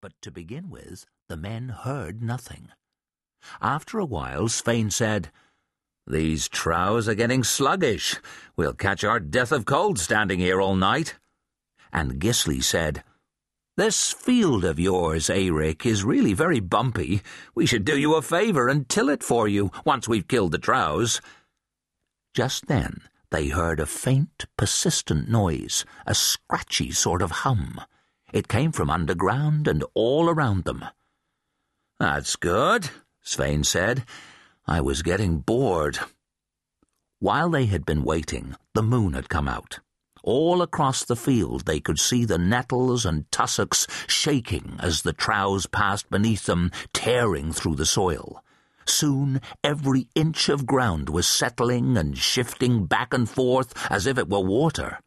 But to begin with, the men heard nothing. After a while, Svein said, These trows are getting sluggish. We'll catch our death of cold standing here all night. And Gisli said, This field of yours, Eirik, is really very bumpy. We should do you a favour and till it for you once we've killed the trows. Just then they heard a faint, persistent noise, a scratchy sort of hum. It came from underground and all around them. That's good, Svein said. I was getting bored. While they had been waiting, the moon had come out. All across the field they could see the nettles and tussocks shaking as the trows passed beneath them, tearing through the soil. Soon every inch of ground was settling and shifting back and forth as if it were water.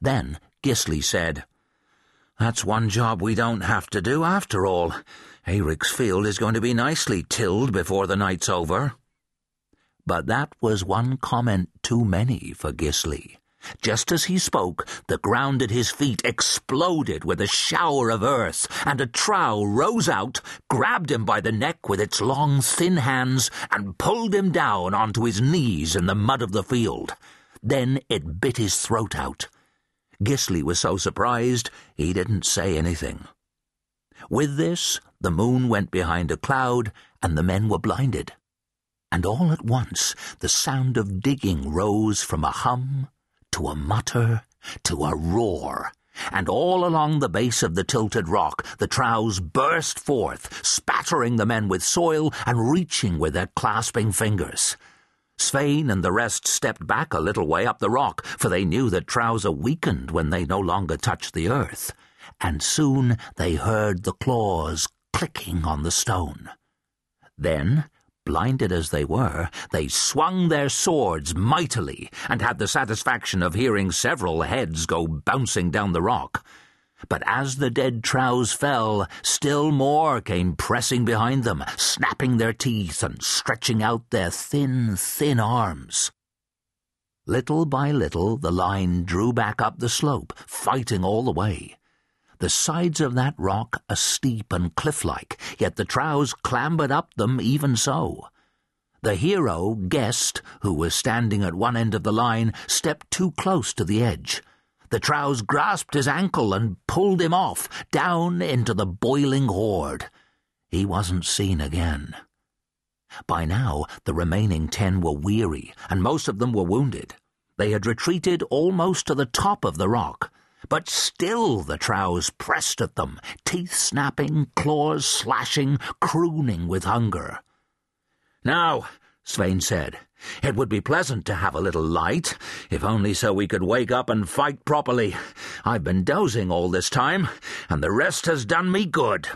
Then Gisli said, that's one job we don't have to do after all. Eirik's field is going to be nicely tilled before the night's over. But that was one comment too many for Gisli. Just as he spoke, the ground at his feet exploded with a shower of earth, and a trow rose out, grabbed him by the neck with its long, thin hands, and pulled him down onto his knees in the mud of the field. Then it bit his throat out. Gisli was so surprised he didn't say anything. With this, the moon went behind a cloud, and the men were blinded. And all at once the sound of digging rose from a hum to a mutter to a roar, and all along the base of the tilted rock the trows burst forth, spattering the men with soil and reaching with their clasping fingers. Svein and the rest stepped back a little way up the rock, for they knew that trows weakened when they no longer touched the earth, and soon they heard the claws clicking on the stone. Then, blinded as they were, they swung their swords mightily and had the satisfaction of hearing several heads go bouncing down the rock. But as the dead trows fell, still more came pressing behind them, snapping their teeth and stretching out their thin, thin arms. Little by little, the line drew back up the slope, fighting all the way. The sides of that rock are steep and cliff-like, yet the trows clambered up them even so. The hero, Gest, who was standing at one end of the line, stepped too close to the edge. The trows grasped his ankle and pulled him off, down into the boiling horde. He wasn't seen again. By now, the remaining ten were weary, and most of them were wounded. They had retreated almost to the top of the rock, but still the trows pressed at them, teeth snapping, claws slashing, crooning with hunger. Now, Svein said, it would be pleasant to have a little light, if only so we could wake up and fight properly. I've been dozing all this time, and the rest has done me good.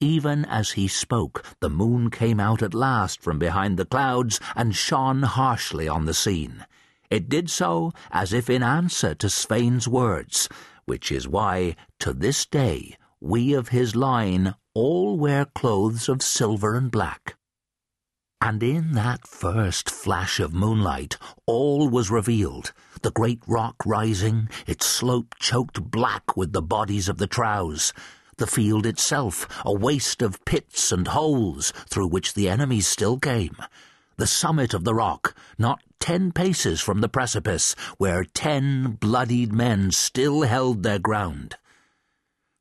Even as he spoke, the moon came out at last from behind the clouds and shone harshly on the scene. It did so as if in answer to Svein's words, which is why, to this day, we of his line all wear clothes of silver and black. And in that first flash of moonlight, all was revealed. The great rock rising, its slope choked black with the bodies of the trows. The field itself, a waste of pits and holes through which the enemies still came. The summit of the rock, not ten paces from the precipice, where ten bloodied men still held their ground.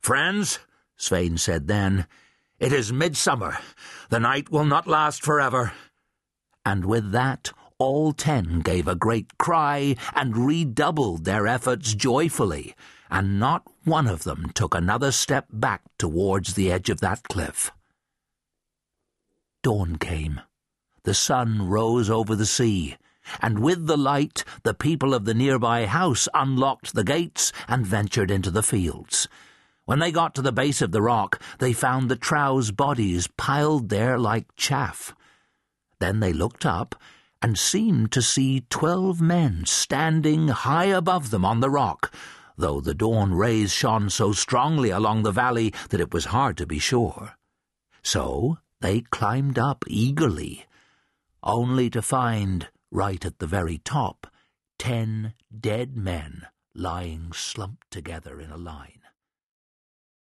Friends, Svein said then, it is midsummer. The night will not last forever. And with that, all ten gave a great cry and redoubled their efforts joyfully, and not one of them took another step back towards the edge of that cliff. Dawn came. The sun rose over the sea, and with the light the people of the nearby house unlocked the gates and ventured into the fields. When they got to the base of the rock, they found the trows' bodies piled there like chaff. Then they looked up and seemed to see twelve men standing high above them on the rock, though the dawn rays shone so strongly along the valley that it was hard to be sure. So they climbed up eagerly, only to find, right at the very top, ten dead men lying slumped together in a line.